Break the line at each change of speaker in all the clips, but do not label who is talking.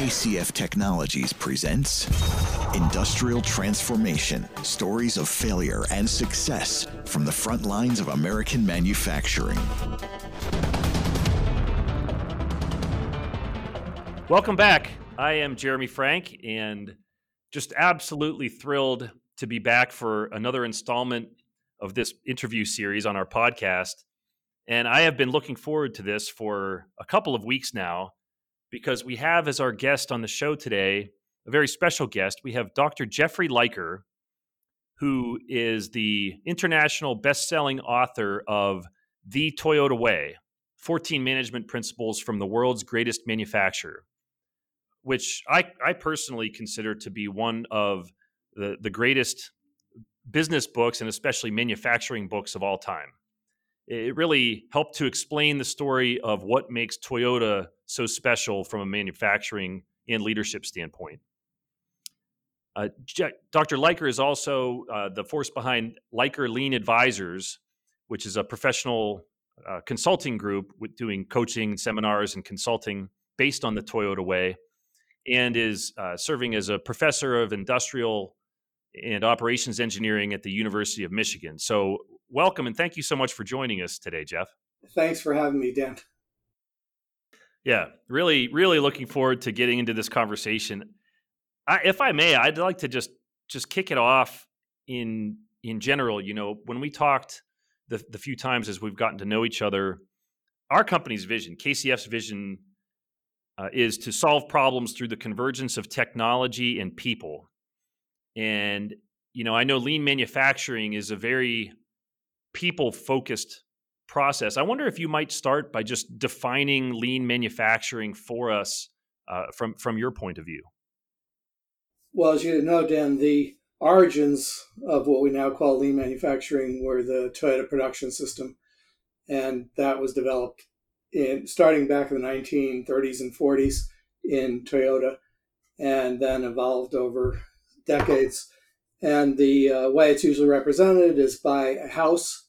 KCF Technologies presents Industrial Transformation Stories of Failure and Success from the Front Lines of American Manufacturing.
Welcome back. I am Jeremy Frank and just absolutely thrilled to be back for another installment of this interview series on our podcast. And I have been looking forward to this for a couple of weeks now because we have as our guest on the show today a very special guest. We have Dr. Jeffrey Liker, who is the international best-selling author of The Toyota Way: 14 Management Principles from the World's Greatest Manufacturer, which I, I personally consider to be one of the, the greatest business books and especially manufacturing books of all time. It really helped to explain the story of what makes Toyota so special from a manufacturing and leadership standpoint. Uh, Dr. Liker is also uh, the force behind Liker Lean Advisors, which is a professional uh, consulting group with doing coaching, seminars, and consulting based on the Toyota way, and is uh, serving as a professor of industrial and operations engineering at the University of Michigan. So, welcome and thank you so much for joining us today, Jeff.
Thanks for having me, Dan.
Yeah, really, really looking forward to getting into this conversation. I, if I may, I'd like to just just kick it off in in general. You know, when we talked the the few times as we've gotten to know each other, our company's vision, KCF's vision, uh, is to solve problems through the convergence of technology and people. And you know, I know lean manufacturing is a very people focused process. I wonder if you might start by just defining lean manufacturing for us uh, from from your point of view.
Well, as you know, Dan, the origins of what we now call lean manufacturing were the Toyota production system, and that was developed in starting back in the 1930s and 40s in Toyota, and then evolved over decades. And the uh, way it's usually represented is by a house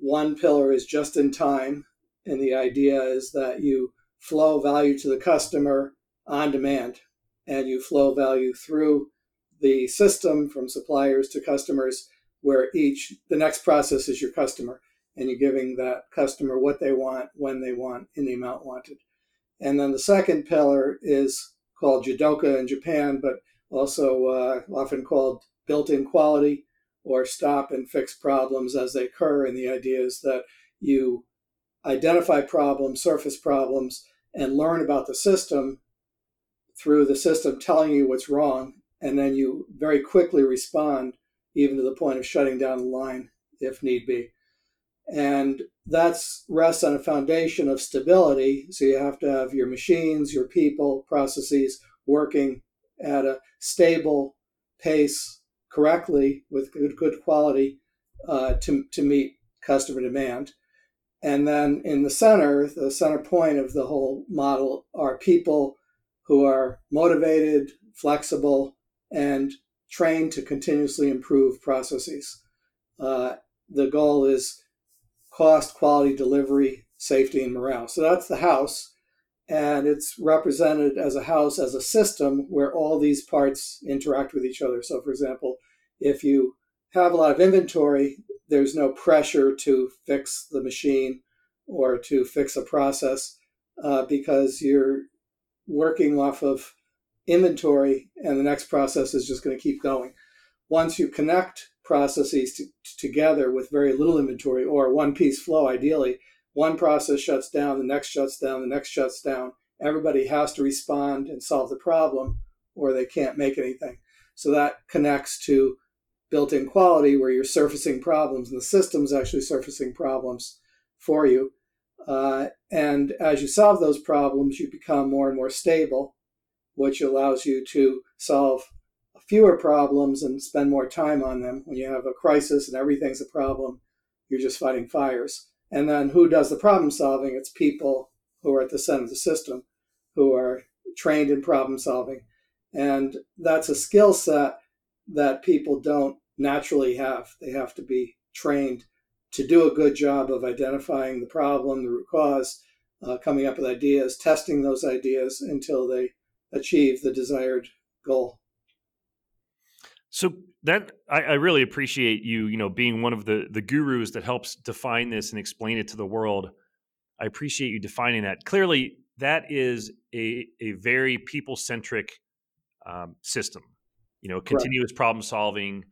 one pillar is just in time, and the idea is that you flow value to the customer on demand, and you flow value through the system from suppliers to customers, where each the next process is your customer, and you're giving that customer what they want, when they want, in the amount wanted. And then the second pillar is called Jidoka in Japan, but also uh, often called built-in quality or stop and fix problems as they occur. And the idea is that you identify problems, surface problems, and learn about the system through the system telling you what's wrong. And then you very quickly respond, even to the point of shutting down the line if need be. And that's rests on a foundation of stability. So you have to have your machines, your people, processes working at a stable pace correctly with good, good quality uh, to, to meet customer demand. And then in the center, the center point of the whole model are people who are motivated, flexible, and trained to continuously improve processes. Uh, the goal is cost, quality, delivery, safety, and morale. So that's the house and it's represented as a house as a system where all these parts interact with each other. So, for example, if you have a lot of inventory, there's no pressure to fix the machine or to fix a process uh, because you're working off of inventory and the next process is just going to keep going. Once you connect processes to, together with very little inventory or one piece flow, ideally, one process shuts down, the next shuts down, the next shuts down. Everybody has to respond and solve the problem, or they can't make anything. So that connects to built in quality where you're surfacing problems and the system's actually surfacing problems for you. Uh, and as you solve those problems, you become more and more stable, which allows you to solve fewer problems and spend more time on them. When you have a crisis and everything's a problem, you're just fighting fires. And then who does the problem solving? It's people who are at the center of the system, who are trained in problem solving. And that's a skill set that people don't naturally have. They have to be trained to do a good job of identifying the problem, the root cause, uh, coming up with ideas, testing those ideas until they achieve the desired goal.
So that I, I, really appreciate you, you know, being one of the the gurus that helps define this and explain it to the world. I appreciate you defining that. Clearly, that is a a very people centric um, system. You know, continuous right. problem solving,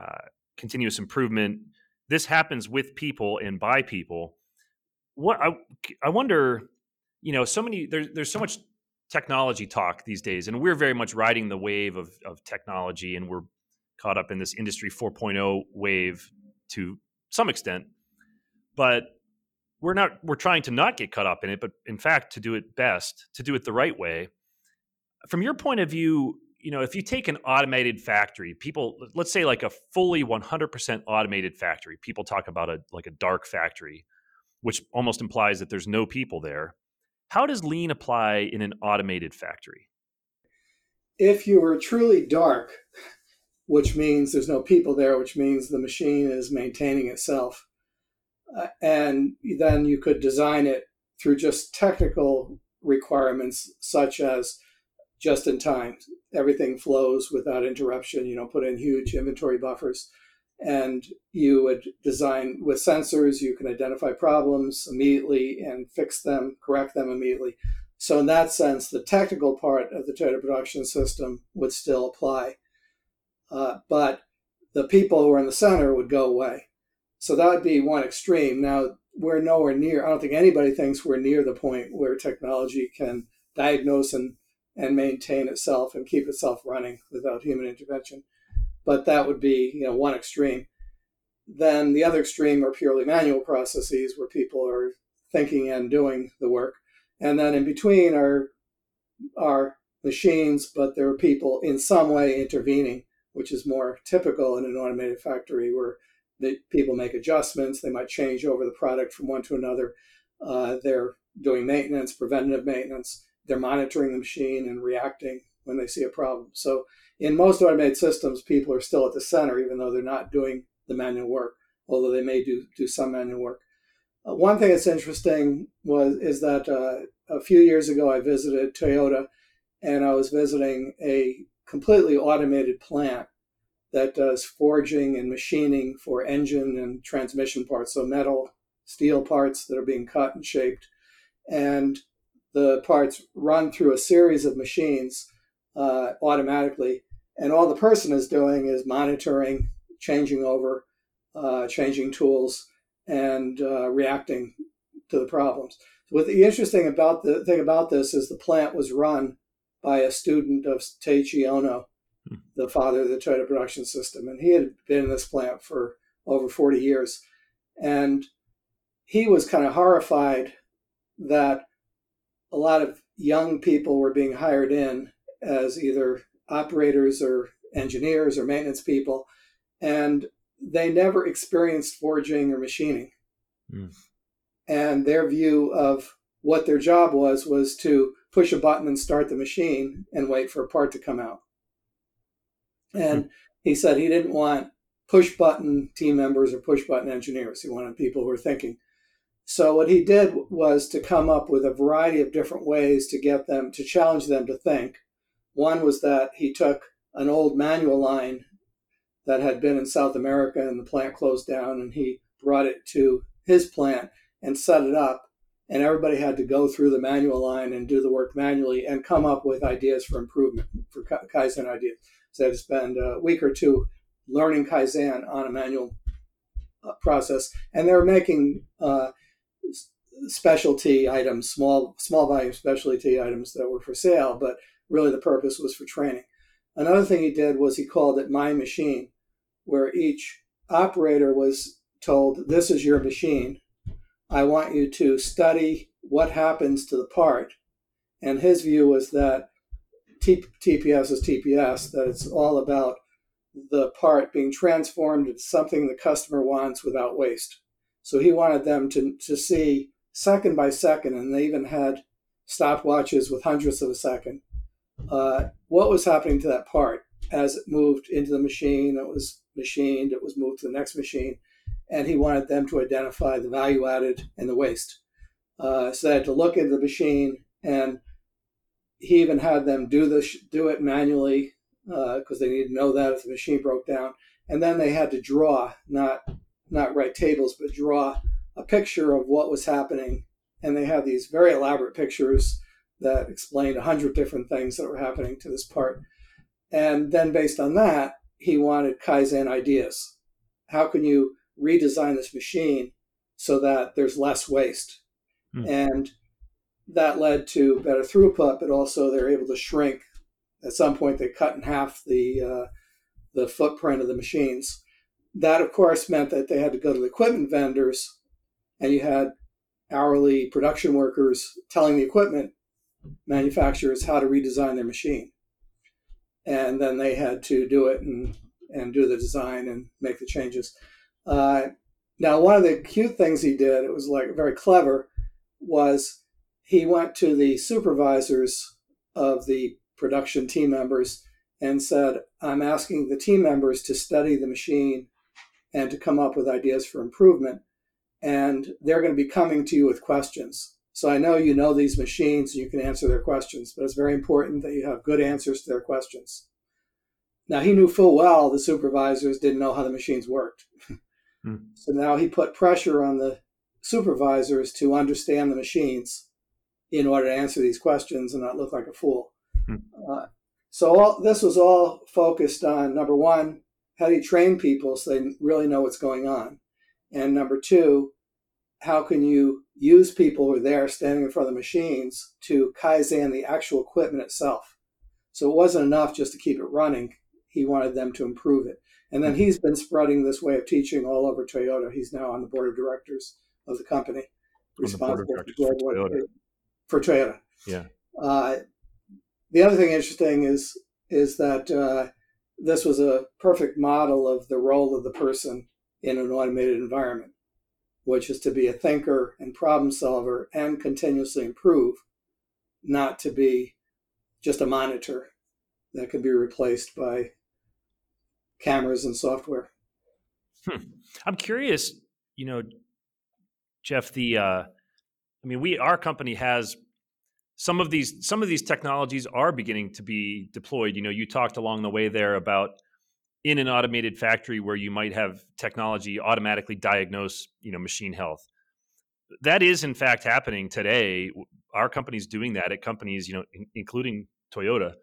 uh, continuous improvement. This happens with people and by people. What I I wonder, you know, so many there's there's so much technology talk these days, and we're very much riding the wave of of technology, and we're caught up in this industry 4.0 wave to some extent. But we're not we're trying to not get caught up in it, but in fact to do it best, to do it the right way. From your point of view, you know, if you take an automated factory, people let's say like a fully 100% automated factory, people talk about a like a dark factory, which almost implies that there's no people there. How does lean apply in an automated factory?
If you were truly dark, which means there's no people there, which means the machine is maintaining itself. Uh, and then you could design it through just technical requirements, such as just in time. Everything flows without interruption. You know, put in huge inventory buffers. And you would design with sensors, you can identify problems immediately and fix them, correct them immediately. So, in that sense, the technical part of the Toyota production system would still apply uh, but the people who are in the center would go away. So that would be one extreme. Now, we're nowhere near, I don't think anybody thinks we're near the point where technology can diagnose and, and maintain itself and keep itself running without human intervention. But that would be, you know, one extreme. Then the other extreme are purely manual processes where people are thinking and doing the work. And then in between are are machines, but there are people in some way intervening which is more typical in an automated factory where the people make adjustments. They might change over the product from one to another. Uh, they're doing maintenance, preventative maintenance. They're monitoring the machine and reacting when they see a problem. So in most automated systems, people are still at the center, even though they're not doing the manual work, although they may do, do some manual work. Uh, one thing that's interesting was is that uh, a few years ago I visited Toyota, and I was visiting a completely automated plant that does forging and machining for engine and transmission parts, so metal, steel parts that are being cut and shaped. And the parts run through a series of machines uh, automatically. And all the person is doing is monitoring, changing over, uh, changing tools, and uh, reacting to the problems. What the interesting about the thing about this is the plant was run by a student of Taiichi Ohno, hmm. the father of the Toyota production system. And he had been in this plant for over 40 years. And he was kind of horrified that a lot of young people were being hired in as either operators or engineers or maintenance people. And they never experienced forging or machining. Mm. And their view of what their job was was to push a button and start the machine and wait for a part to come out. And hmm. he said he didn't want push button team members or push button engineers. He wanted people who were thinking. So what he did was to come up with a variety of different ways to get them to challenge them to think. One was that he took an old manual line that had been in South America and the plant closed down and he brought it to his plant and set it up and everybody had to go through the manual line and do the work manually and come up with ideas for improvement for kaizen ideas. So they had to spend a week or two learning kaizen on a manual uh, process and they were making uh, specialty items small small volume specialty items that were for sale but really the purpose was for training. Another thing he did was he called it my machine where each operator was told this is your machine I want you to study what happens to the part. And his view was that T- TPS is TPS, that it's all about the part being transformed into something the customer wants without waste. So he wanted them to, to see second by second, and they even had stopwatches with hundredths of a second, uh, what was happening to that part as it moved into the machine. It was machined, it was moved to the next machine and he wanted them to identify the value added and the waste. Uh, so they had to look at the machine and he even had them do this, do it manually because uh, they needed to know that if the machine broke down. And then they had to draw, not not write tables, but draw a picture of what was happening. And they had these very elaborate pictures that explained a hundred different things that were happening to this part. And then based on that, he wanted Kaizen ideas. How can you redesign this machine so that there's less waste? Hmm. And that led to better throughput, but also they're able to shrink. At some point, they cut in half the uh, the footprint of the machines. That, of course, meant that they had to go to the equipment vendors, and you had hourly production workers telling the equipment manufacturers how to redesign their machine. And then they had to do it and, and do the design and make the changes. Uh, now, one of the cute things he did, it was like very clever, was he went to the supervisors of the production team members and said, I'm asking the team members to study the machine and to come up with ideas for improvement. And they're going to be coming to you with questions. So I know you know these machines, and you can answer their questions, but it's very important that you have good answers to their questions. Now he knew full well the supervisors didn't know how the machines worked. Hmm. So now he put pressure on the supervisors to understand the machines in order to answer these questions and not look like a fool. Hmm. Uh, so all, this was all focused on number one, how do you train people so they really know what's going on? And number two, how can you use people who are there standing in front of the machines to kaizen the actual equipment itself? So it wasn't enough just to keep it running. He wanted them to improve it. And then he's been spreading this way of teaching all over Toyota. He's now on the board of directors of the company, responsible for, Toyota. for Toyota.
Yeah.
Uh, the other thing interesting is is that uh, this was a perfect model of the role of the person in an automated environment, which is to be a thinker and problem solver and continuously improve, not to be just a monitor that can be replaced by cameras and software.
Hmm. I'm curious, you know, Jeff, the uh, I mean, we our company has some of these some of these technologies are beginning to be deployed. You know, you talked along the way there about in an automated factory where you might have technology automatically diagnose you know machine health that is in fact happening today our company's doing that at companies you know in, including toyota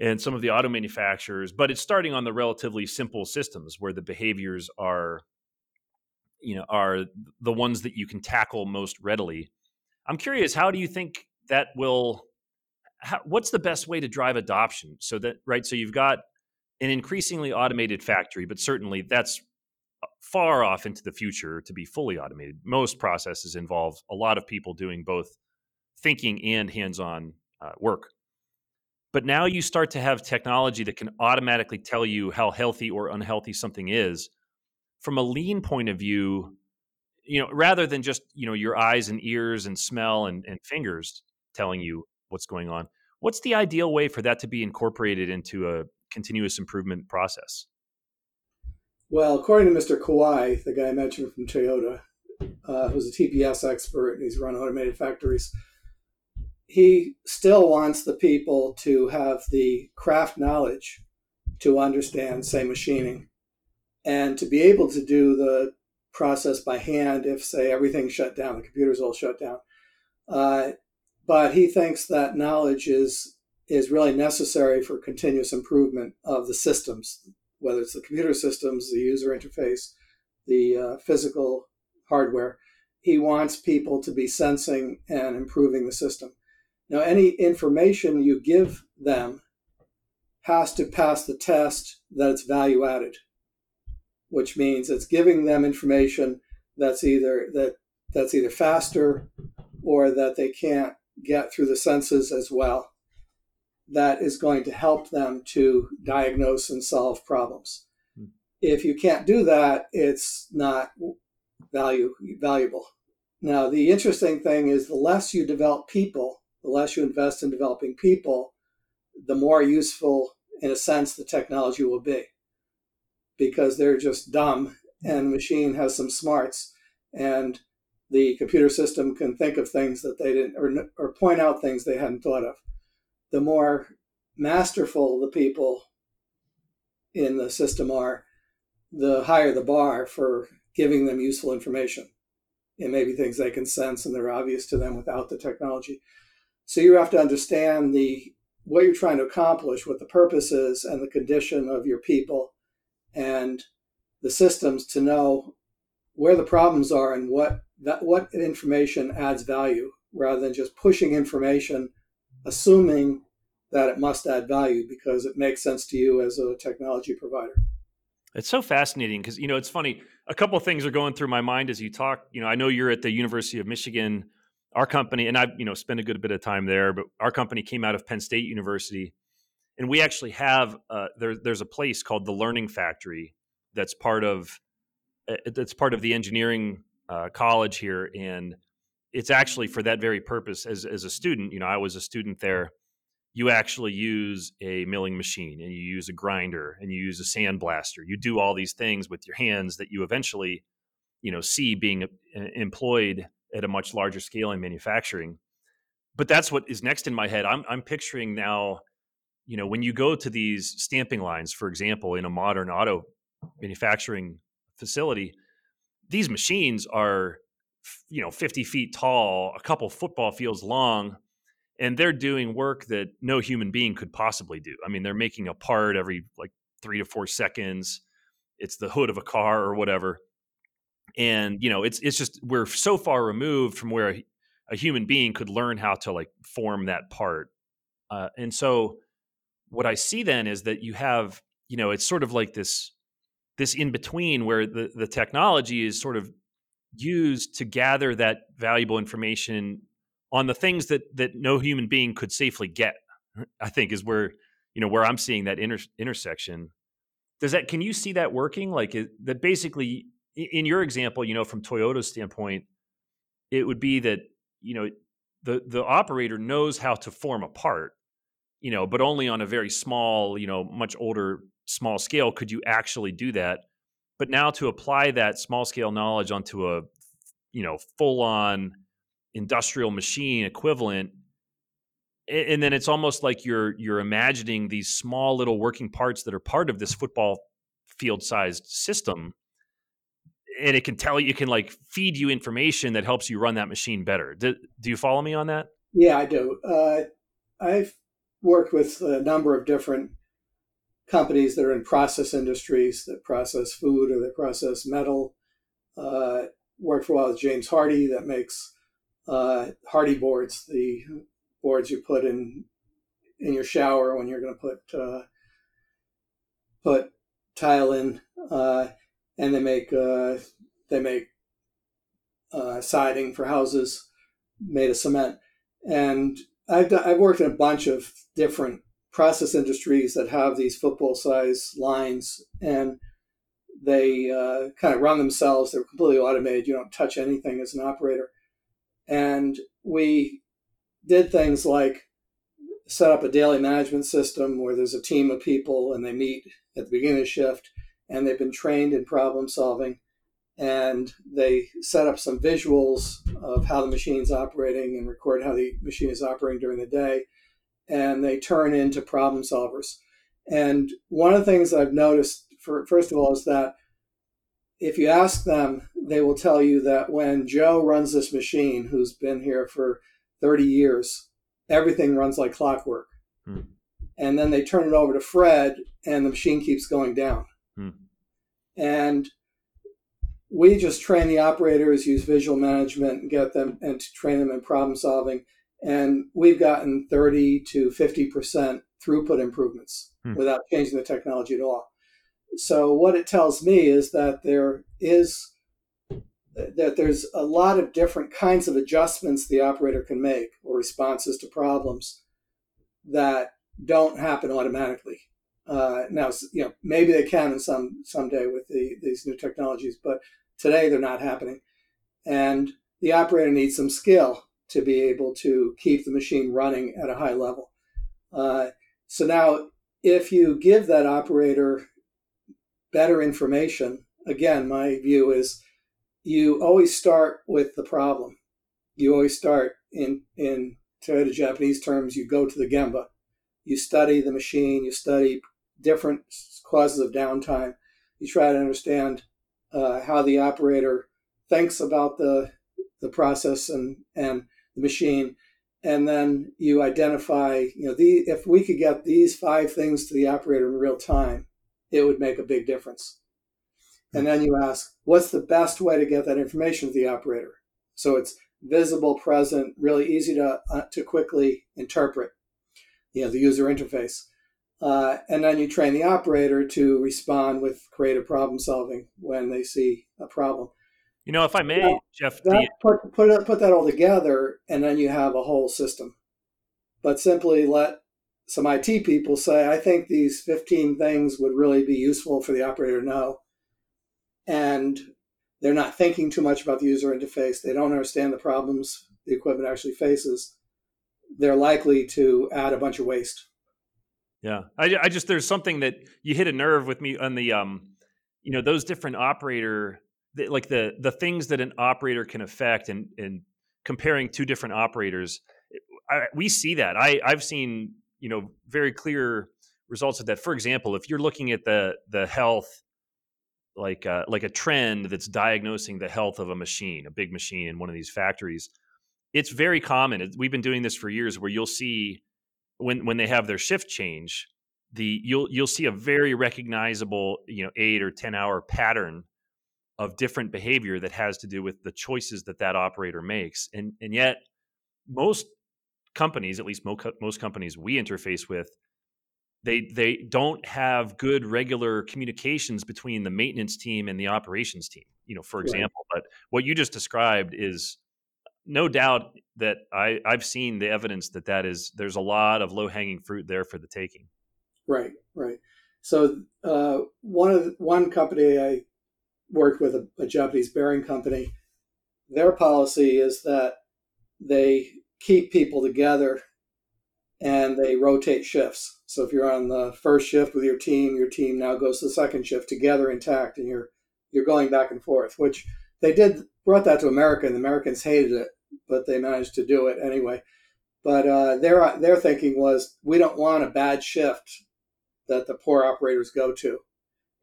and some of the auto manufacturers but it's starting on the relatively simple systems where the behaviors are you know are the ones that you can tackle most readily i'm curious how do you think that will how, what's the best way to drive adoption so that right so you've got an increasingly automated factory, but certainly that's far off into the future to be fully automated. Most processes involve a lot of people doing both thinking and hands on uh, work. But now you start to have technology that can automatically tell you how healthy or unhealthy something is. From a lean point of view, you know, rather than just, you know, your eyes and ears and smell and, and fingers telling you what's going on, what's the ideal way for that to be incorporated into a, continuous improvement process?
Well, according to Mr. Kawai, the guy I mentioned from Toyota, uh, who's a TPS expert and he's run automated factories, he still wants the people to have the craft knowledge to understand, say, machining, and to be able to do the process by hand if, say, everything's shut down, the computer's all shut down. Uh, but he thinks that knowledge is is really necessary for continuous improvement of the systems, whether it's the computer systems, the user interface, the uh, physical hardware. He wants people to be sensing and improving the system. Now, any information you give them has to pass the test that it's value added, which means it's giving them information that's either that that's either faster or that they can't get through the senses as well that is going to help them to diagnose and solve problems. Hmm. If you can't do that, it's not value valuable. Now, the interesting thing is the less you develop people, the less you invest in developing people, the more useful, in a sense, the technology will be. Because they're just dumb and the machine has some smarts and the computer system can think of things that they didn't or, or point out things they hadn't thought of. the more masterful the people in the system are, the higher the bar for giving them useful information. It may be things they can sense and they're obvious to them without the technology. So you have to understand the what you're trying to accomplish, what the purpose is, and the condition of your people and the systems to know where the problems are and what that what information adds value rather than just pushing information assuming that it must add value because it makes sense to you as a technology provider.
It's so fascinating because you know it's funny. A couple things are going through my mind as you talk. You know, I know you're at the University of Michigan. Our company, and I've you know spent a good bit of time there, but our company came out of Penn State University, and we actually have uh, there, there's a place called the Learning Factory that's part of uh, that's part of the engineering uh, college here, and it's actually for that very purpose. As as a student, you know, I was a student there you actually use a milling machine and you use a grinder and you use a sandblaster. You do all these things with your hands that you eventually, you know, see being uh, employed at a much larger scale in manufacturing. But that's what is next in my head. I'm I'm picturing now, you know, when you go to these stamping lines, for example, in a modern auto manufacturing facility, these machines are, you know, 50 feet tall, a couple football fields long and they're doing work that no human being could possibly do. I mean, they're making a part every like three to four seconds. It's the hood of a car or whatever, and you know, it's it's just we're so far removed from where a, a human being could learn how to like form that part. Uh, and so, what I see then is that you have, you know, it's sort of like this this in between where the the technology is sort of used to gather that valuable information on the things that that no human being could safely get. I think is where you know where I'm seeing that inter- intersection. Does that can you see that working? Like that basically in your example, you know, from Toyota's standpoint, it would be that you know the the operator knows how to form a part, you know, but only on a very small, you know, much older small scale could you actually do that. But now to apply that small scale knowledge onto a you know full on industrial machine equivalent and then it's almost like you're you're imagining these small little working parts that are part of this football field sized system and it can tell you can like feed you information that helps you run that machine better. Do, do you follow me on that?
Yeah i do. Uh, i've worked with a number of different companies that are in process industries that process food or that process metal. Uh, worked for a while with james Hardie that makes uh, Hardie boards, the boards you put in in your shower when you're going to put uh, put tile in, uh, and they make uh, they make uh, siding for houses made of cement. And I've I've worked in a bunch of different process industries that have these football size lines, and they uh, kind of run themselves. They're completely automated. You don't touch anything as an operator and we did things like set up a daily management system where there's a team of people and they meet at the beginning of the shift and they've been trained in problem solving and they set up some visuals of how the machine's operating and record how the machine is operating during the day and they turn into problem solvers and one of the things i've noticed for, first of all is that if you ask them, they will tell you that when Joe runs this machine, who's been here for 30 years, everything runs like clockwork. Hmm. And then they turn it over to Fred, and the machine keeps going down. Hmm. And we just train the operators, use visual management, and get them and to train them in problem solving. And we've gotten 30 to 50% throughput improvements hmm. without changing the technology at all. So what it tells me is that there is that there's a lot of different kinds of adjustments the operator can make or responses to problems that don't happen automatically. Uh, now, you know, maybe they can in some someday with the, these new technologies, but today they're not happening. And the operator needs some skill to be able to keep the machine running at a high level. Uh, so now, if you give that operator better information, again, my view is you always start with the problem. You always start in in Toyota Japanese terms, you go to the Gemba. you study the machine, you study different causes of downtime, you try to understand uh, how the operator thinks about the the process and and the machine, and then you identify, you know, the if we could get these five things to the operator in real time, it would make a big difference. And then you ask, what's the best way to get that information to the operator? So it's visible, present, really easy to uh, to quickly interpret. You know, the user interface. Uh, and then you train the operator to respond with creative problem solving when they see a problem.
You know, if I may, yeah, Jeff,
that, put put put that all together, and then you have a whole system. But simply let some IT people say, "I think these 15 things would really be useful for the operator to know," and they're not thinking too much about the user interface. They don't understand the problems the equipment actually faces. They're likely to add a bunch of waste.
Yeah, I, I just there's something that you hit a nerve with me on the um, you know, those different operator like the the things that an operator can affect and and comparing two different operators I, we see that. I i've seen you know very clear results of that. For example if you're looking at the the health like uh, like a trend that's diagnosing the health of a machine a big machine in one of these factories it's very common. We've been doing this for years where you'll see when when they have their shift change the you'll you'll see a very recognizable you know 8 or 10 hour pattern of different behavior that has to do with the choices that that operator makes. And and yet most companies at least most, most companies we interface with they they don't have good regular communications between the maintenance team and the operations team. You know for example but what you just described is no doubt that I, I've seen the evidence that that is there's a lot of low hanging fruit there for the taking.
Right, right. So uh, one of the, one company I worked with a, a Japanese bearing company. Their policy is that they keep people together and they rotate shifts. So if you're on the first shift with your team, your team now goes to the second shift together intact, and you're you're going back and forth. Which they did brought that to America, and the Americans hated it, but they managed to do it anyway. But uh, their their thinking was we don't want a bad shift that the poor operators go to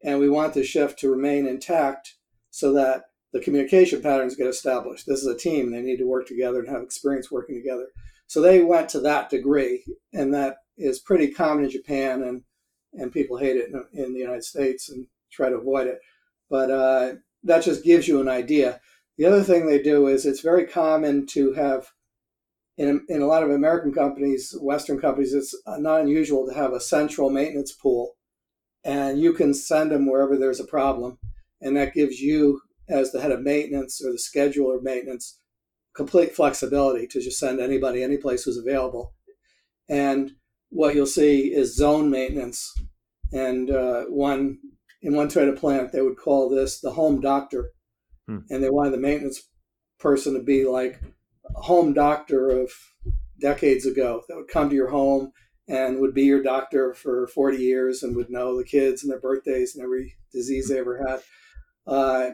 and we want the shift to remain intact so that the communication patterns get established. This is a team; they need to work together and have experience working together. So they went to that degree, and that is pretty common in Japan, and and people hate it in, in the United States and try to avoid it. But uh, that just gives you an idea. The other thing they do is it's very common to have in, in a lot of American companies, Western companies, it's not unusual to have a central maintenance pool and you can send them wherever there's a problem. And that gives you, as the head of maintenance or the scheduler of maintenance, complete flexibility to just send anybody any place who's available. And what you'll see is zone maintenance. And uh, one in one Toyota plant, they would call this the home doctor, hmm. and they wanted the maintenance person to be like a home doctor of decades ago that would come to your home and would be your doctor for 40 years and would know the kids and their birthdays and every disease they ever had. Uh,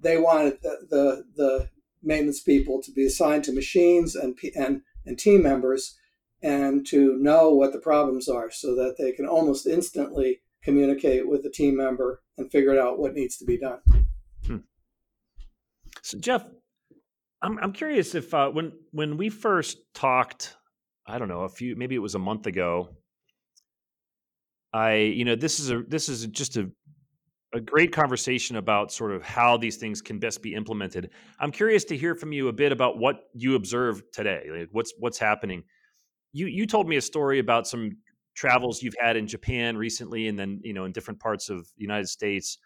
they wanted the, the, the maintenance people to be assigned to machines and and and team members and to know what the problems are so that they can almost instantly communicate with the team member and figure out what needs to be done. Hmm.
So Jeff, I'm I'm curious if uh, when when we first talked I don't know, a few maybe it was a month ago. I, you know, this is a this is just a a great conversation about sort of how these things can best be implemented. I'm curious to hear from you a bit about what you observed today. Like what's what's happening. You you told me a story about some travels you've had in Japan recently, and then you know in different parts of the United States.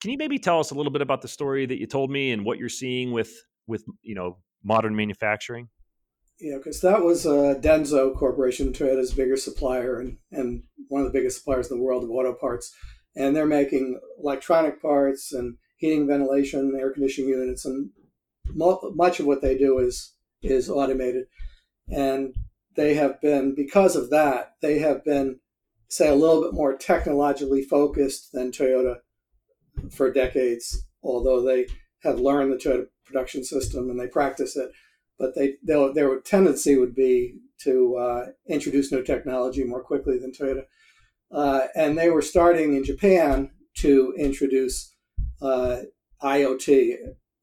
Can you maybe tell us a little bit about the story that you told me and what you're seeing with with you know modern manufacturing?
Yeah, because that was uh, Denso Corporation, Toyota's biggest supplier and, and one of the biggest suppliers in the world of auto parts. And they're making electronic parts and heating, ventilation, air conditioning units, and mo- much of what they do is is automated. And they have been, because of that, they have been, say, a little bit more technologically focused than Toyota for decades, although they have learned the Toyota production system and they practice it but they their tendency would be to uh, introduce new technology more quickly than Toyota. Uh, and they were starting in Japan to introduce uh, IoT,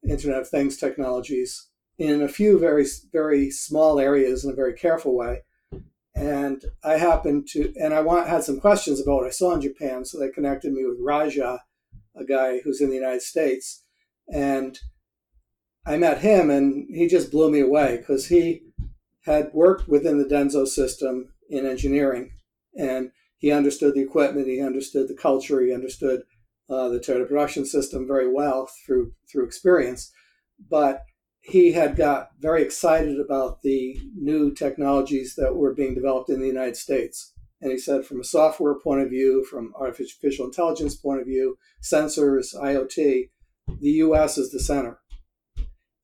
Internet of Things technologies, in a few very, very small areas in a very careful way. And I happened to, and I want, had some questions about what I saw in Japan, so they connected me with Raja, a guy who's in the United States. And I met him, and he just blew me away because he had worked within the Denso system in engineering, and he understood the equipment, he understood the culture, he understood uh, the Toyota production system very well through through experience. But he had got very excited about the new technologies that were being developed in the United States. And he said, from a software point of view, from artificial intelligence point of view, sensors, IoT, the US is the center.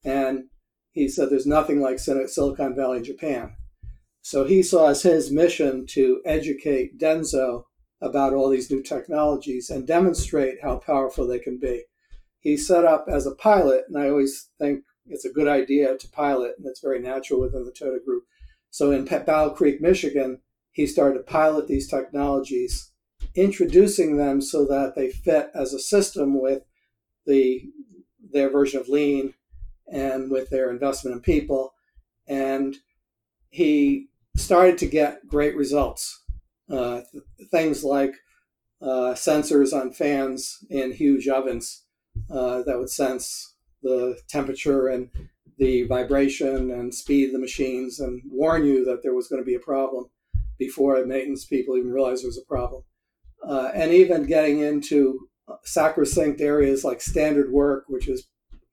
And he said, there's nothing like Silicon Valley, Japan. So he saw as his mission to educate Denso about all these new technologies and demonstrate how powerful they can be. He set up as a pilot, and I always think it's a good idea to pilot, and it's very natural within the Toyota group. So in Battle Creek, Michigan, he started to pilot these technologies, introducing them so that they fit as a system with the their version of lean and with their investment in people. And he started to get great results. Uh, th- things like uh, sensors on fans in huge ovens uh, that would sense the temperature and the vibration and speed of the machines and warn you that there was going to be a problem before maintenance people even realized there was a problem. Uh, and even getting into sacrosanct areas like standard work, which is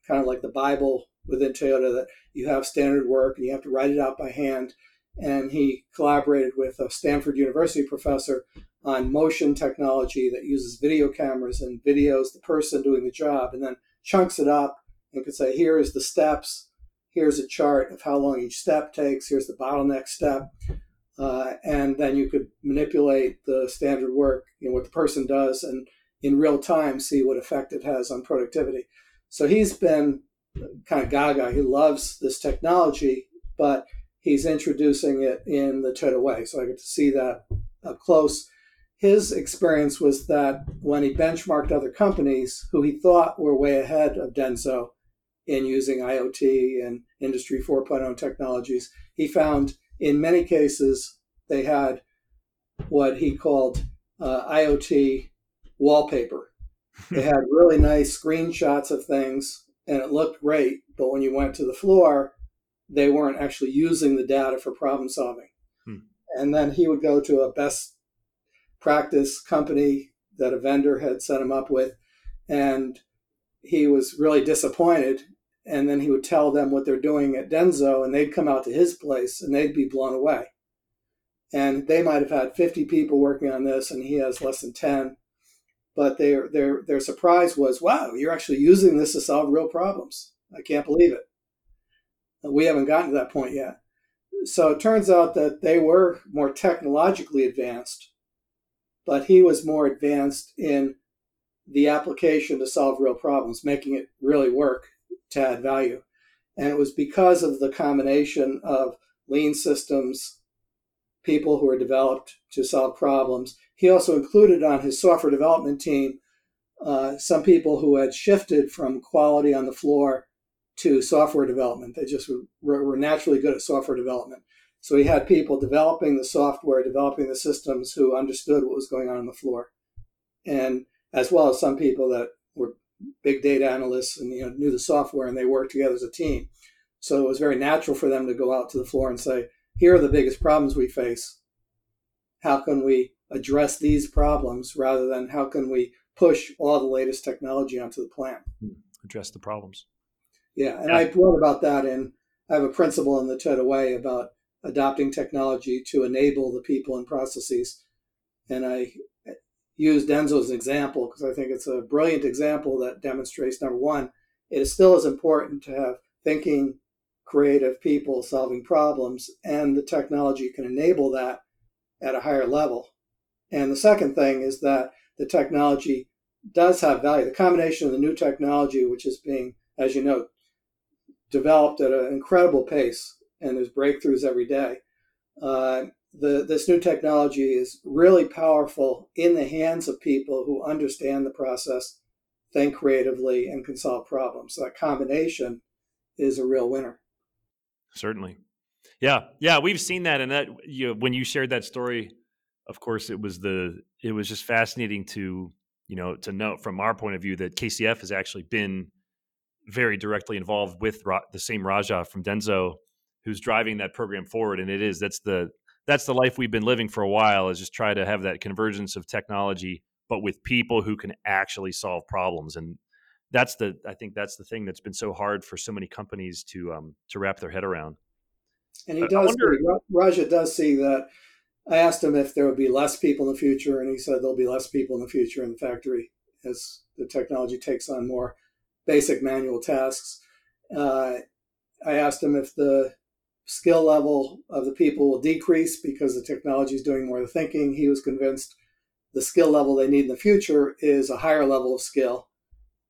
kind of like the Bible within Toyota, that you have standard work and you have to write it out by hand. And he collaborated with a Stanford University professor on motion technology that uses video cameras and videos the person doing the job and then chunks it up and could say, here is the steps, here's a chart of how long each step takes, here's the bottleneck step. Uh, and then you could manipulate the standard work, you know, what the person does, and in real time see what effect it has on productivity. So he's been kind of gaga. He loves this technology, but he's introducing it in the Toyota way. So I get to see that up close. His experience was that when he benchmarked other companies who he thought were way ahead of Denso in using IoT and Industry 4.0 technologies, he found in many cases they had what he called uh, IoT wallpaper. they had really nice screenshots of things and it looked great, but when you went to the floor, they weren't actually using the data for problem solving. Hmm. And then he would go to a best practice company that a vendor had set him up with, and he was really disappointed. And then he would tell them what they're doing at Denso, and they'd come out to his place and they'd be blown away. And they might have had 50 people working on this, and he has less than 10 but their their their surprise was, "Wow, you're actually using this to solve real problems." I can't believe it. Uh, we haven't gotten to that point yet. So it turns out that they were more technologically advanced, but he was more advanced in the application to solve real problems, making it really work to add value. And it was because of the combination of lean systems, people who were developed to solve problems, he also included on his software development team uh, some people who had shifted from quality on the floor to software development. They just were, were naturally good at software development. So he had people developing the software, developing the systems who understood what was going on on the floor, and as well as some people that big data analysts and you know knew the software and they worked together as a team. So it was very natural for them to go out to the floor and say, "Here are the biggest problems we face. How can we address these problems rather than how can we push all the latest technology onto the plant. Hmm.
Address the problems.
Yeah, and yeah. I wrote about that in. I have a principle in the TED Way about adopting technology to enable the people and processes, and I use Denso as an example because I think it's a brilliant example that demonstrates number one, it is still as important to have thinking, creative people solving problems, and the technology can enable that at a higher level. And the second thing is that the technology does have value. The combination of the new technology, which is being, as you know, developed at an incredible pace, and there's breakthroughs every day, Uh, the, this new technology is really powerful in the hands of people who understand the process, think creatively, and can solve problems. So that combination is a real winner.
Certainly. Yeah. Yeah. We've seen that. And that, you know, when you shared that story, of course, it was the, it was just fascinating to, you know, to note from our point of view that KCF has actually been very directly involved with Ra- the same Raja from Denso who's driving that program forward. And it is, that's the, that's the life we've been living for a while is just try to have that convergence of technology, but with people who can actually solve problems. And that's the, I think that's the thing that's been so hard for so many companies to, um, to wrap their head around.
And he does, wonder, Raja does see that. I asked him if there would be less people in the future, and he said there'll be less people in the future in the factory as the technology takes on more basic manual tasks. Uh, I asked him if the skill level of the people will decrease because the technology is doing more of the thinking. He was convinced the skill level they need in the future is a higher level of skill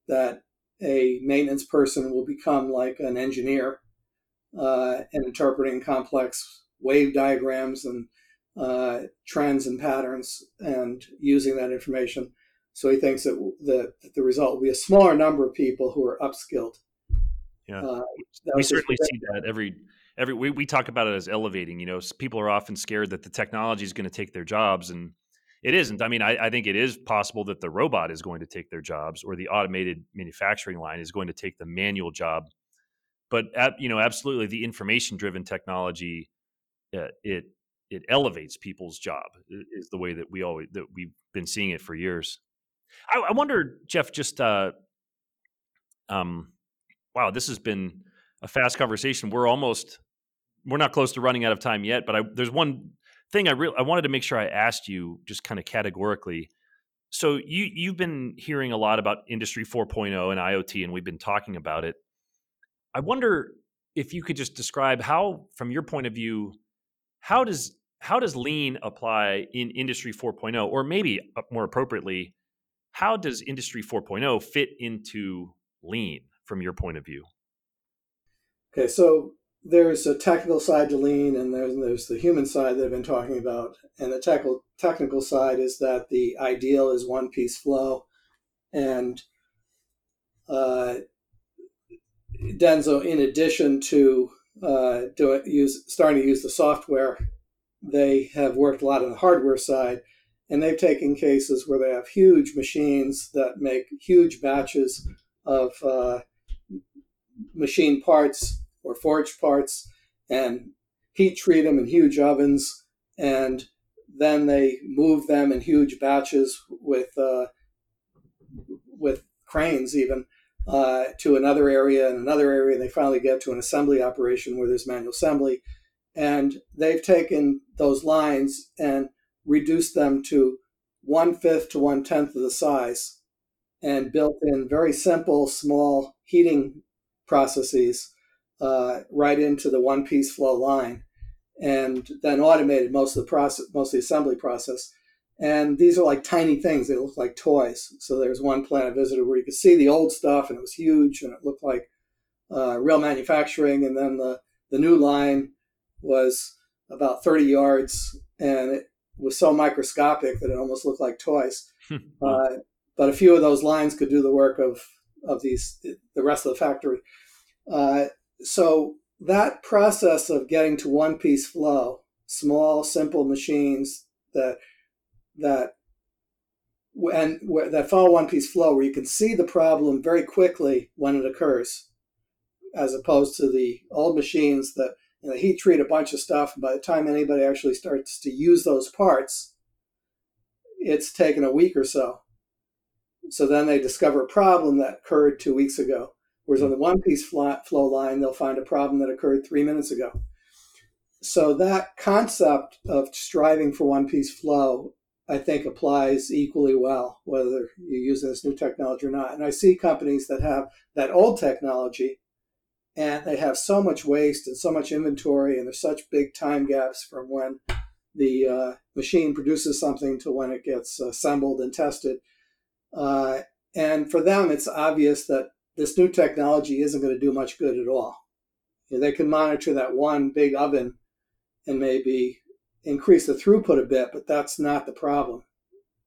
that a maintenance person will become like an engineer uh, and interpreting complex wave diagrams and uh, trends and patterns and using that information. So he thinks that the, that the result will be a smaller number of people who are upskilled.
Yeah, uh, we certainly see that every every we, we talk about it as elevating. You know, people are often scared that the technology is going to take their jobs, and it isn't. I mean, I, I think it is possible that the robot is going to take their jobs, or the automated manufacturing line is going to take the manual job but you know absolutely the information driven technology uh, it it elevates people's job is the way that we always that we've been seeing it for years i, I wonder jeff just uh um wow this has been a fast conversation we're almost we're not close to running out of time yet but I, there's one thing i really i wanted to make sure i asked you just kind of categorically. So you you've been hearing a lot about industry 4.0 and iot and we've been talking about it. I wonder if you could just describe how, from your point of view, how does how does lean apply in industry 4.0 or maybe uh, more appropriately how does industry 4.0 fit into lean from your point of view?
Okay so there's a technical side to lean and there's, there's the human side that i've been talking about. And the technical technical side is that the ideal is one piece flow. And uh, Denso, in addition to uh, doing use starting to use the software, they have worked a lot on the hardware side, and they've taken cases where they have huge machines that make huge batches of uh, machine parts or forged parts, and heat treat them in huge ovens, and then they move them in huge batches with uh, with cranes even uh, to another area and another area, and they finally get to an assembly operation where there's manual assembly. And they've taken those lines and reduced them to one fifth to one tenth of the size and built in very simple, small heating processes uh, right into the one piece flow line and then automated most of the process, most of the assembly process. And these are like tiny things. They look like toys. So there's one plant I visited where you could see the old stuff and it was huge and it looked like uh, real manufacturing. And then the, the new line was about 30 yards and it was so microscopic that it almost looked like toys. uh, but a few of those lines could do the work of, of these, the rest of the factory. Uh, so that process of getting to one piece flow, small, simple machines that that and that follow one piece flow where you can see the problem very quickly when it occurs as opposed to the old machines that you know, heat treat a bunch of stuff and by the time anybody actually starts to use those parts it's taken a week or so. So then they discover a problem that occurred two weeks ago whereas on the one piece flow line they'll find a problem that occurred three minutes ago so that concept of striving for one piece flow I think applies equally well, whether you're using this new technology or not. And I see companies that have that old technology and they have so much waste and so much inventory, and there's such big time gaps from when the uh, machine produces something to when it gets assembled and tested. Uh, and for them, it's obvious that this new technology isn't going to do much good at all. You know, they can monitor that one big oven and maybe increase the throughput a bit, but that's not the problem.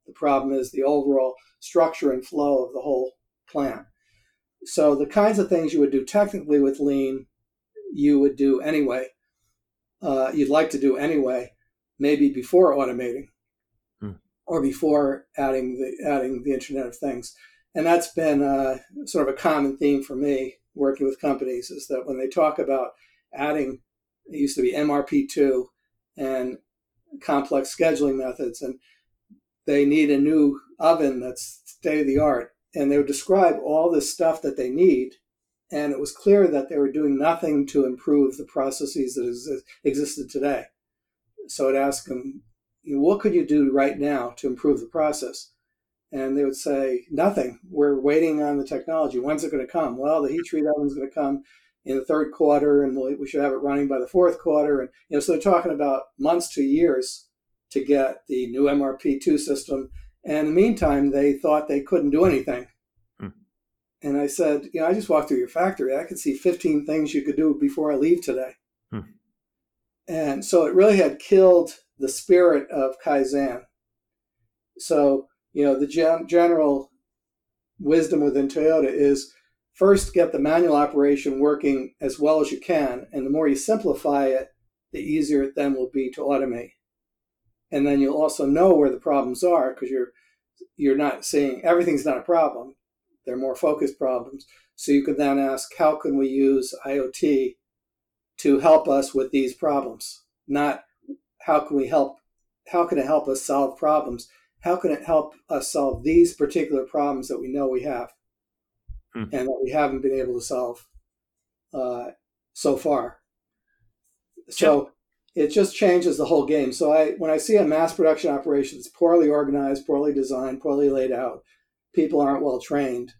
The problem is the overall structure and flow of the whole plant. So the kinds of things you would do technically with lean, you would do anyway. Uh, you'd like to do anyway, maybe before automating hmm. or before adding the adding the Internet of Things. And that's been uh, sort of a common theme for me working with companies is that when they talk about adding, it used to be MRP2 and complex scheduling methods, and they need a new oven that's state of the art. And they would describe all this stuff that they need. And it was clear that they were doing nothing to improve the processes that exist, existed today. So I'd ask them, what could you do right now to improve the process? And they would say, nothing. We're waiting on the technology. When's it going to come? Well, the heat treat oven's going to come in the third quarter, and we should have it running by the fourth quarter. And you know, so they're talking about months to years to get the new MRP2 system. And in the meantime, they thought they couldn't do anything. Hmm. And I said, you know, I just walked through your factory. I could see 15 things you could do before I leave today. Hmm. And so it really had killed the spirit of Kaizen. So, you know, the gen- general wisdom within Toyota is first get the manual operation working as well as you can. And the more you simplify it, the easier it then will be to automate. And then you'll also know where the problems are because you're you're not seeing everything's not a problem. They're more focused problems. So you could then ask, how can we use IoT to help us with these problems? Not how can we help how can it help us solve problems? How can it help us solve these particular problems that we know we have? hmm. and that we haven't been able to solve uh, so far. So it just changes the whole game. So I, when I see a mass production operation that's poorly organized, poorly designed, poorly laid out, people aren't well trained.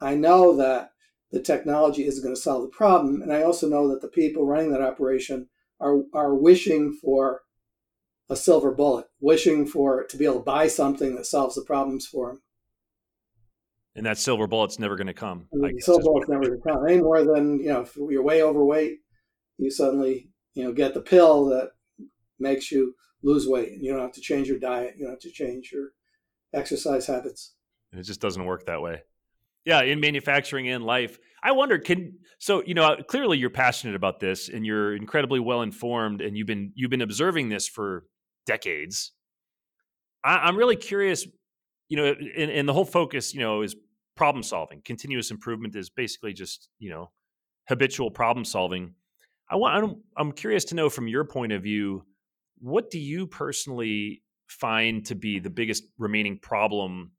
I know that the technology isn't going to solve the problem, and I also know that the people running that operation are are wishing for a silver bullet, wishing for to be able to buy something that solves the problems for them
and that silver bullet's never going to come.
Silver bullet's never going to come any more than you know if you're way overweight, you suddenly you know get the pill that makes you lose weight, and you don't have to change your diet, you don't have to change your exercise habits.
It just doesn't work that way. Yeah, in manufacturing and life, I wonder can so you know clearly you're passionate about this and you're incredibly well informed and you've been you've been observing this for decades. I, I'm really curious you know, and, and the whole focus, you know, is problem solving. Continuous improvement is basically just, you know, habitual problem solving. I want I'm, I'm curious to know from your point of view, what do you personally find to be the biggest remaining problem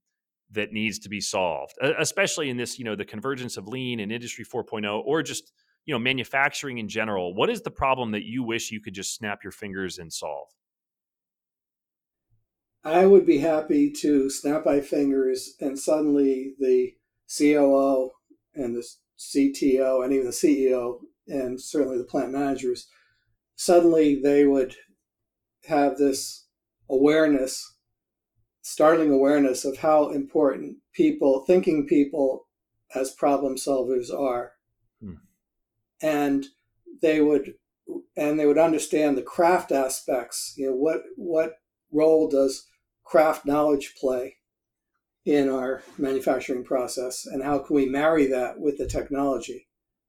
that needs to be solved, especially in this, you know, the convergence of lean and industry 4.0 or just, you know, manufacturing in general. What is the problem that you wish you could just snap your fingers and solve?
I would be happy to snap my fingers and suddenly the COO and the CTO and even the CEO and certainly the plant managers, suddenly they would have this awareness, startling awareness of how important people, thinking people as problem solvers are. Hmm. And they would and they would understand the craft aspects, you know, what what role does craft knowledge play in our manufacturing process and how can we marry that with the technology?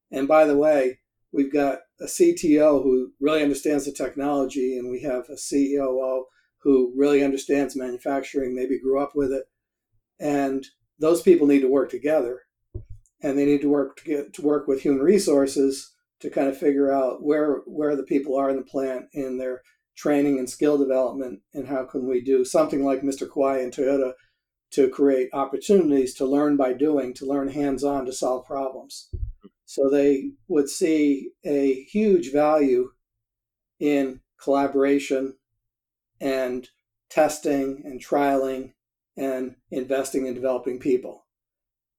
And by the way we've got a cto who really understands the technology and we have a ceo who really understands manufacturing maybe grew up with it. And those people need to work together and they need to work to get to work with human resources to kind of figure out where where the people are in the plant in their training and skill development, and how can we do something like Mr. Kawai and Toyota to create opportunities to learn by doing, to learn hands on to solve problems. So they would see a huge value in collaboration and testing and trialing and investing in developing people.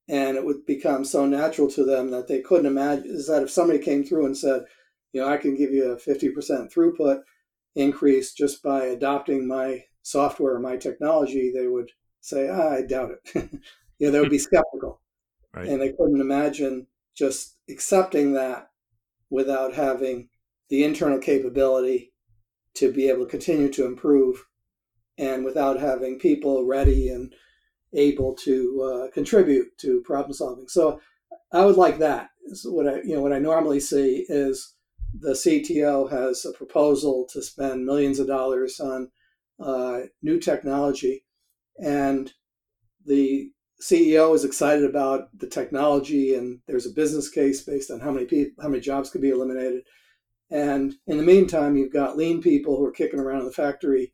And it would become so natural to them that they couldn't imagine is that if somebody came through and said, you know, I can give you a 50% throughput increase just by adopting my software my technology, they would say, ah, I doubt it. you know, they would be skeptical. Right. And they couldn't imagine just accepting that without having the internal capability to be able to continue to improve and without having people ready and able to uh, contribute to problem solving. So I would like that. So what I you know what I normally see is the CTO has a proposal to spend millions of dollars on uh, new technology, and the CEO is excited about the technology, and there's a business case based on how many people, how many jobs could be eliminated. And in the meantime, you've got lean people who are kicking around in the factory,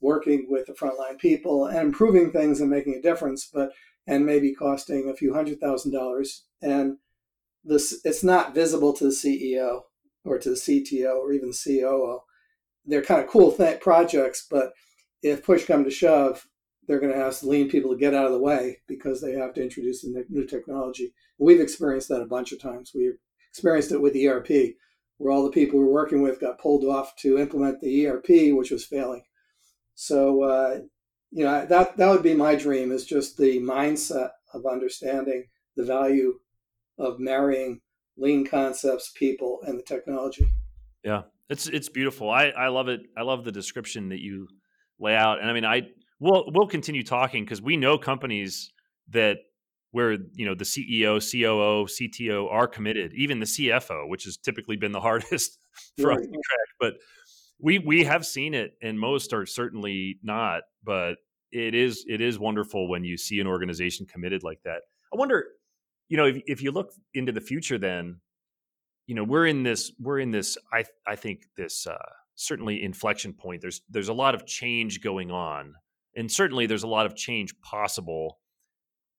working with the frontline people and improving things and making a difference, but and maybe costing a few hundred thousand dollars. And this it's not visible to the CEO or to the CTO or even the COO. They're kind of cool th- projects, but if push come to shove, they're going to ask lean people to get out of the way because they have to introduce the new technology. We've experienced that a bunch of times. We've experienced it with ERP, where all the people we were working with got pulled off to implement the ERP, which was failing. So, uh, you know, that that would be my dream is just the mindset of understanding the value of marrying lean concepts, people, and the technology.
Yeah, it's it's beautiful. I I love it. I love the description that you lay out. And I mean, I we'll we'll continue talking because we know companies that where you know the CEO, COO, CTO are committed, even the CFO, which has typically been the hardest for right. us to track. But we we have seen it, and most are certainly not. But it is it is wonderful when you see an organization committed like that. I wonder, you know, if if you look into the future, then you know we're in this we're in this I I think this uh, certainly inflection point. There's there's a lot of change going on, and certainly there's a lot of change possible,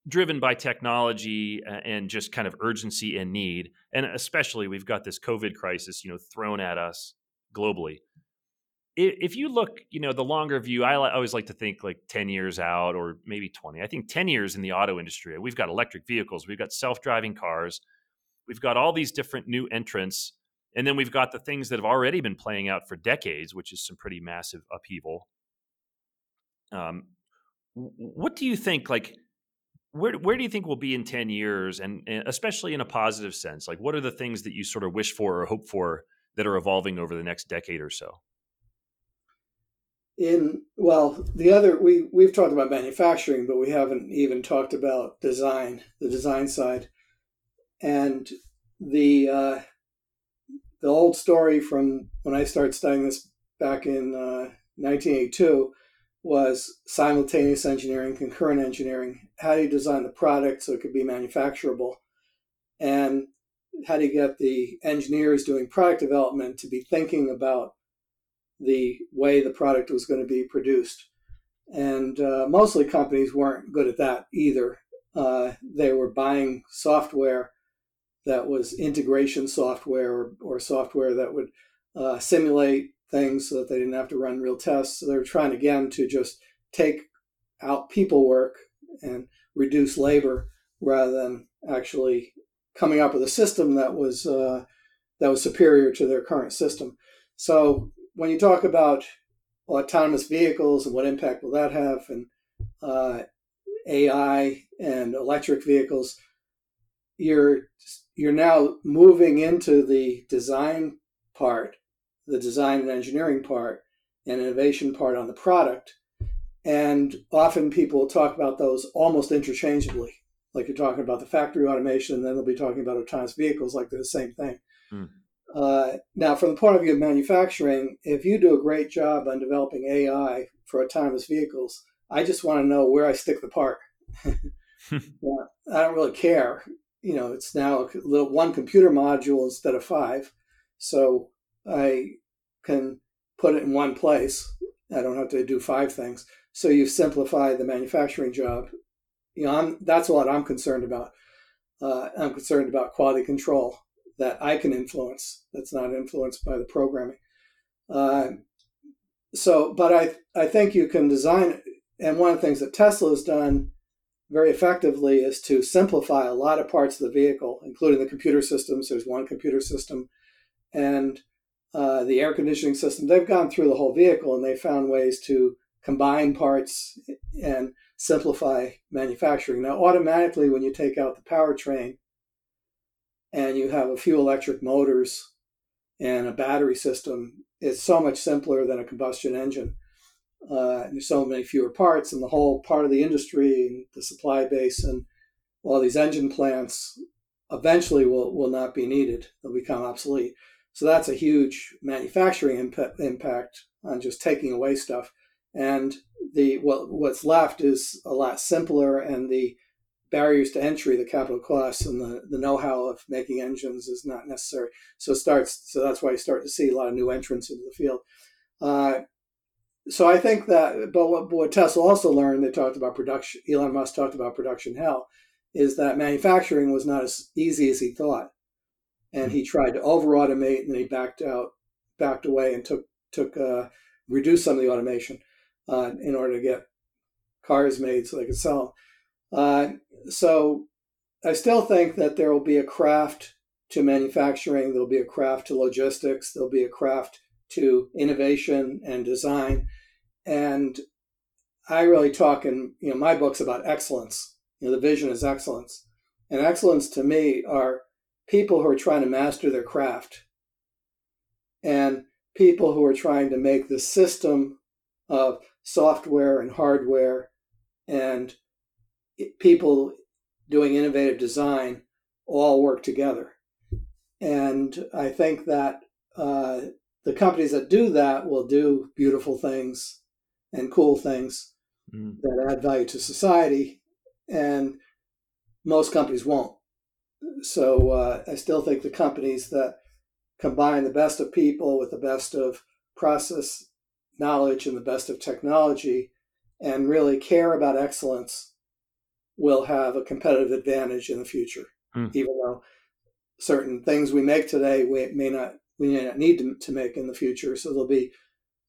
driven by technology and just kind of urgency and need. And especially we've got this COVID crisis, you know, thrown at us globally. If you look, you know, the longer view, I always like to think like 10 years out or maybe 20. I think 10 years in the auto industry, we've got electric vehicles, we've got self driving cars, we've got all these different new entrants and then we've got the things that have already been playing out for decades, which is some pretty massive upheaval. Um, what do you think? Like, where where do you think we'll be in ten years, and, and, especially in a positive sense? Like, what are the things that you sort of wish for or hope for that are evolving over the next decade or so?
In well, the other we we've talked about manufacturing, but we haven't even talked about design, the design side, and the uh, the old story from when I started studying this back in uh, 1982 was simultaneous engineering, concurrent engineering. How do you design the product so it could be manufacturable? And how do you get the engineers doing product development to be thinking about the way the product was going to be produced? And uh, mostly companies weren't good at that either. Uh, they were buying software that was integration software or, or software that would uh, simulate things so that they didn't have to run real tests. So they were trying again to just take out people work and reduce labor rather than actually coming up with a system that was uh, that was superior to their current system. So when you talk about autonomous vehicles and what impact will that have, and uh, AI and electric vehicles, you're you're now moving into the design part, the design and engineering part, and innovation part on the product. And often people talk about those almost interchangeably. Like you're talking about the factory automation, and then they'll be talking about autonomous vehicles like they're the same thing. Mm. Uh, now, from the point of view of manufacturing, if you do a great job on developing AI for autonomous vehicles, I just want to know where I stick the part. yeah, I don't really care you know, it's now a little one computer module instead of five. So I can put it in one place. I don't have to do five things. So you simplify the manufacturing job. You know, I'm, that's what I'm concerned about. Uh, I'm concerned about quality control that I can influence. That's not influenced by the programming. Uh, so, but I I think you can design. And one of the things that Tesla has done very effectively is to simplify a lot of parts of the vehicle, including the computer systems. There's one computer system and uh, the air conditioning system. They've gone through the whole vehicle and they found ways to combine parts and simplify manufacturing. Now, automatically, when you take out the powertrain and you have a few electric motors and a battery system, it's so much simpler than a combustion engine. Uh, there's so many fewer parts, and the whole part of the industry and the supply base and all these engine plants eventually will, will not be needed. They'll become obsolete. So that's a huge manufacturing imp- impact on just taking away stuff. And the what what's left is a lot simpler, and the barriers to entry, the capital costs, and the, the know-how of making engines is not necessary. So starts. So that's why you start to see a lot of new entrants into the field. Uh, so I think that, but what, what Tesla also learned, they talked about production. Elon Musk talked about production hell, is that manufacturing was not as easy as he thought, and he tried to over automate, and then he backed out, backed away, and took took uh, reduced some of the automation uh, in order to get cars made so they could sell them. Uh, so I still think that there will be a craft to manufacturing, there'll be a craft to logistics, there'll be a craft to innovation and design. And I really talk in you know my books about excellence. You know, the vision is excellence. And excellence to me are people who are trying to master their craft and people who are trying to make the system of software and hardware and people doing innovative design all work together. And I think that uh, the companies that do that will do beautiful things and cool things mm. that add value to society. And most companies won't. So uh, I still think the companies that combine the best of people with the best of process knowledge and the best of technology and really care about excellence will have a competitive advantage in the future, mm. even though certain things we make today we may not we may not need to, to make in the future. So there'll be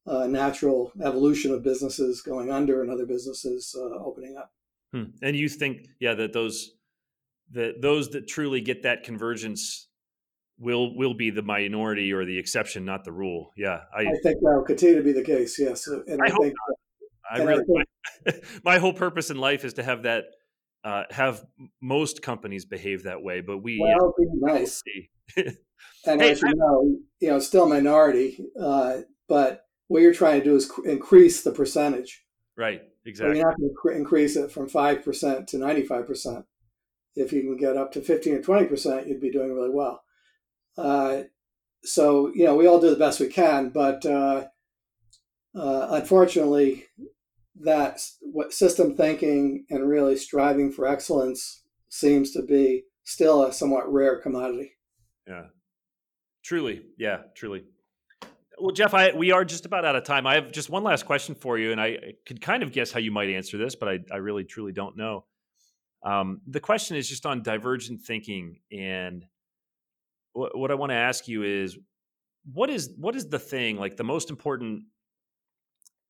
a natural evolution of businesses going under and other businesses uh, opening up.
Hmm. And you think, yeah, that those that those that truly get that convergence will will be the minority or the exception, not the rule. Yeah,
I, I think that will continue to be the case. Yes, and I, I think.
I really, I think, my, my, whole purpose in life is to have that uh, have most companies behave that way, but we
well, be nice. and hey, as you know, you know, still minority, uh, but what you're trying to do is increase the percentage.
Right. Exactly.
So you're not going to increase it from five percent to ninety-five percent. If you can get up to fifteen or twenty percent, you'd be doing really well. Uh, so you know, we all do the best we can, but uh, uh unfortunately, that what system thinking and really striving for excellence seems to be still a somewhat rare commodity.
Yeah, truly. Yeah, truly. Well, Jeff, I, we are just about out of time. I have just one last question for you, and I could kind of guess how you might answer this, but I, I really, truly don't know. Um, the question is just on divergent thinking, and what, what I want to ask you is, what is what is the thing like the most important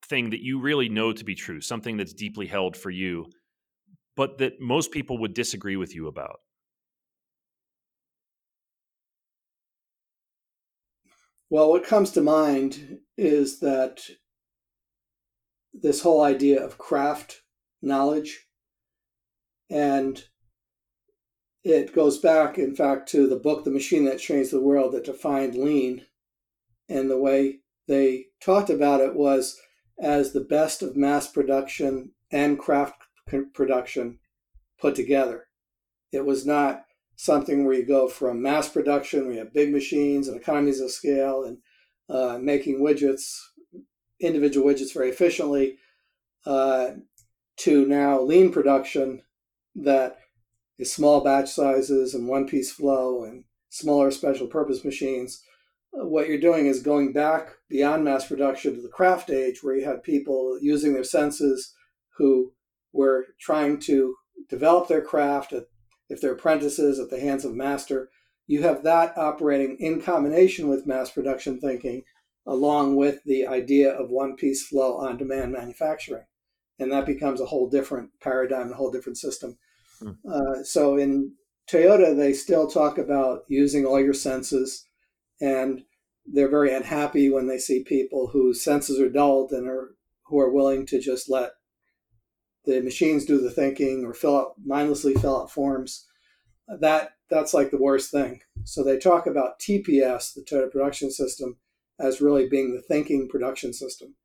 thing that you really know to be true, something that's deeply held for you, but that most people would disagree with you about?
Well, what comes to mind is that this whole idea of craft knowledge, and it goes back, in fact, to the book, The Machine That Changed the World, that defined lean. And the way they talked about it was as the best of mass production and craft production put together. It was not something where you go from mass production, we have big machines and economies of scale and uh, making widgets, individual widgets very efficiently, uh, to now lean production that is small batch sizes and one piece flow and smaller special purpose machines what you're doing is going back beyond mass production to the craft age where you had people using their senses who were trying to develop their craft at, if they're apprentices at the hands of master. You have that operating in combination with mass production thinking along with the idea of one piece flow on demand manufacturing. And that becomes a whole different paradigm a whole different system. Hmm. uh, so in toyota they still talk about using all your senses and they're very unhappy when they see people whose senses are dulled and are who are willing to just let the machines do the thinking or fill out mindlessly fill out forms. That that's like the worst thing. So they talk about TPS, the Toyota Production System, as really being the thinking production system.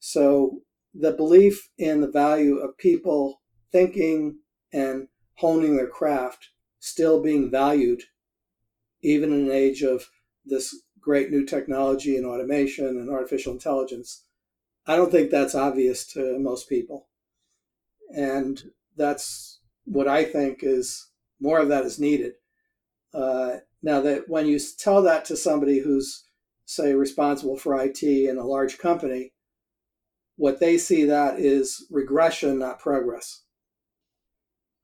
So the belief in the value of people thinking and honing their craft still being valued, even in an age of this great new technology and automation and artificial intelligence. I don't think that's obvious to most people. And that's what I think is more of that is needed. Uh, now that when you tell that to somebody who's say responsible for IT in a large company, what they see that is regression, not progress.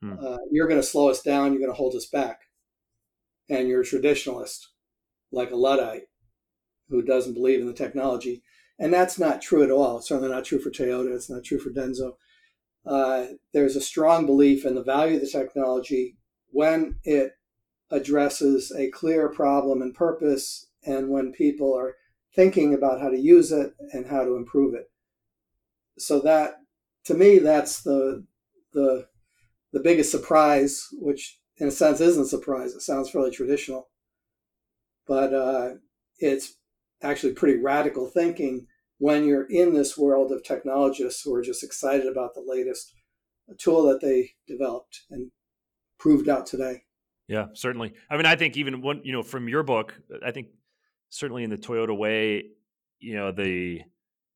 Hmm. Uh, you're going to slow us down. You're going to hold us back, and you're a traditionalist, like a luddite, who doesn't believe in the technology. And that's not true at all. It's certainly not true for Toyota. It's not true for Denso. Uh, there's a strong belief in the value of the technology when it addresses a clear problem and purpose, and when people are thinking about how to use it and how to improve it. So that, to me, that's the the the biggest surprise, which in a sense isn't a surprise. It sounds fairly traditional, but uh, it's actually pretty radical thinking when you're in this world of technologists who are just excited about the latest tool that they developed and proved out today.
Yeah, certainly. I mean, I think even one, you know, from your book, I think certainly in the Toyota way, you know, the,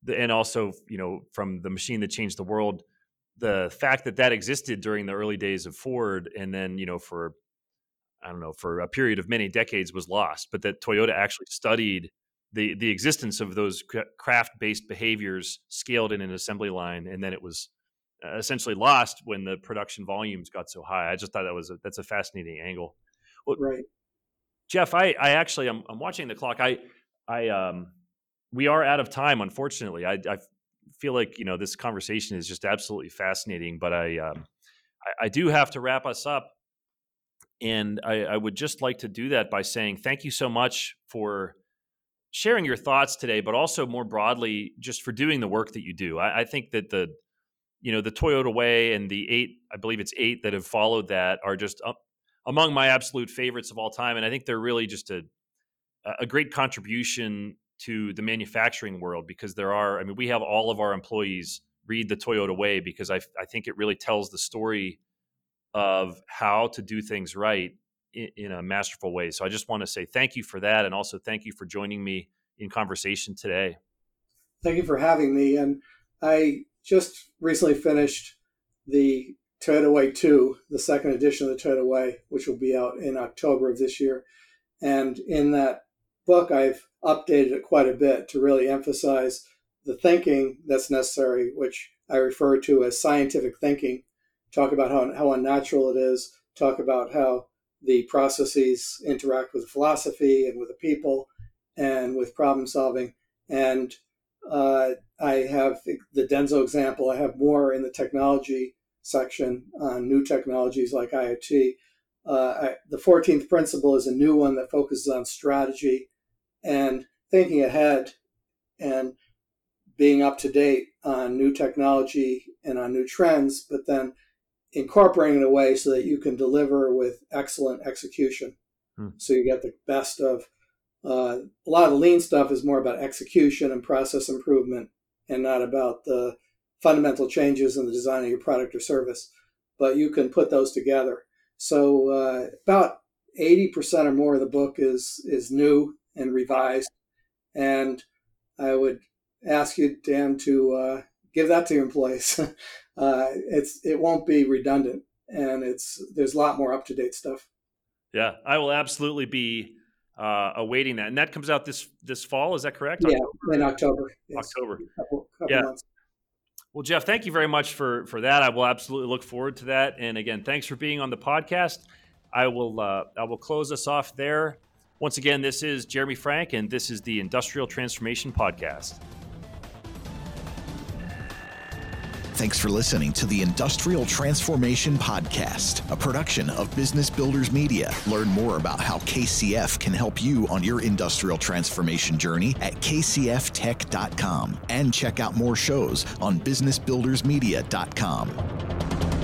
the and also, you know, from the machine that changed the world, the fact that that existed during the early days of Ford, and then, you know, for I don't know, for a period of many decades was lost, but that Toyota actually studied the the existence of those craft based behaviors scaled in an assembly line, and then it was uh, essentially lost when the production volumes got so high. I just thought that was a, that's a fascinating angle.
Well, right,
Jeff. I I actually I'm I'm watching the clock. I I um we are out of time, unfortunately. I I feel like you know this conversation is just absolutely fascinating, but I um I, I do have to wrap us up. And I, I would just like to do that by saying thank you so much for sharing your thoughts today, but also more broadly, just for doing the work that you do. I, I think that the you know the Toyota Way and the eight, I believe it's eight that have followed that are just up among my absolute favorites of all time, and I think they're really just a a great contribution to the manufacturing world because there are. I mean, we have all of our employees read the Toyota Way because I I think it really tells the story of how to do things right in, in a masterful way. So I just want to say thank you for that, and also thank you for joining me in conversation today.
Thank you for having me, and I just recently finished the Toyota Way 2, the second edition of the Toyota Way, which will be out in October of this year. And in that book, I've updated it quite a bit to really emphasize the thinking that's necessary, which I refer to as scientific thinking. Talk about how, how unnatural it is, talk about how the processes interact with philosophy and with the people and with problem solving. And uh, I have the Denso example. I have more in the technology section on new technologies like IoT. Uh, I, the 14th principle is a new one that focuses on strategy and thinking ahead and being up to date on new technology and on new trends, but then incorporating it away so that you can deliver with excellent execution. Hmm. So you get the best of uh, a lot of the lean stuff is more about execution and process improvement and not about the fundamental changes in the design of your product or service. But you can put those together. So uh, about 80% or more of the book is is new and revised. And I would ask you, Dan, to uh, give that to your employees. uh, it's it won't be redundant, and it's there's a lot more up to date stuff.
Yeah, I will absolutely be uh, awaiting that, and that comes out this this fall. Is that correct?
Yeah, October? in October.
Yes. October. Couple, couple yeah. Months. Well, Jeff, thank you very much for for that. I will absolutely look forward to that. And again, thanks for being on the podcast. I will uh, I will close us off there. Once again, this is Jeremy Frank, and this is the Industrial Transformation Podcast.
Thanks for listening to the Industrial Transformation Podcast, a production of Business Builders Media. Learn more about how KCF can help you on your industrial transformation journey at kcftech.com and check out more shows on businessbuildersmedia.com.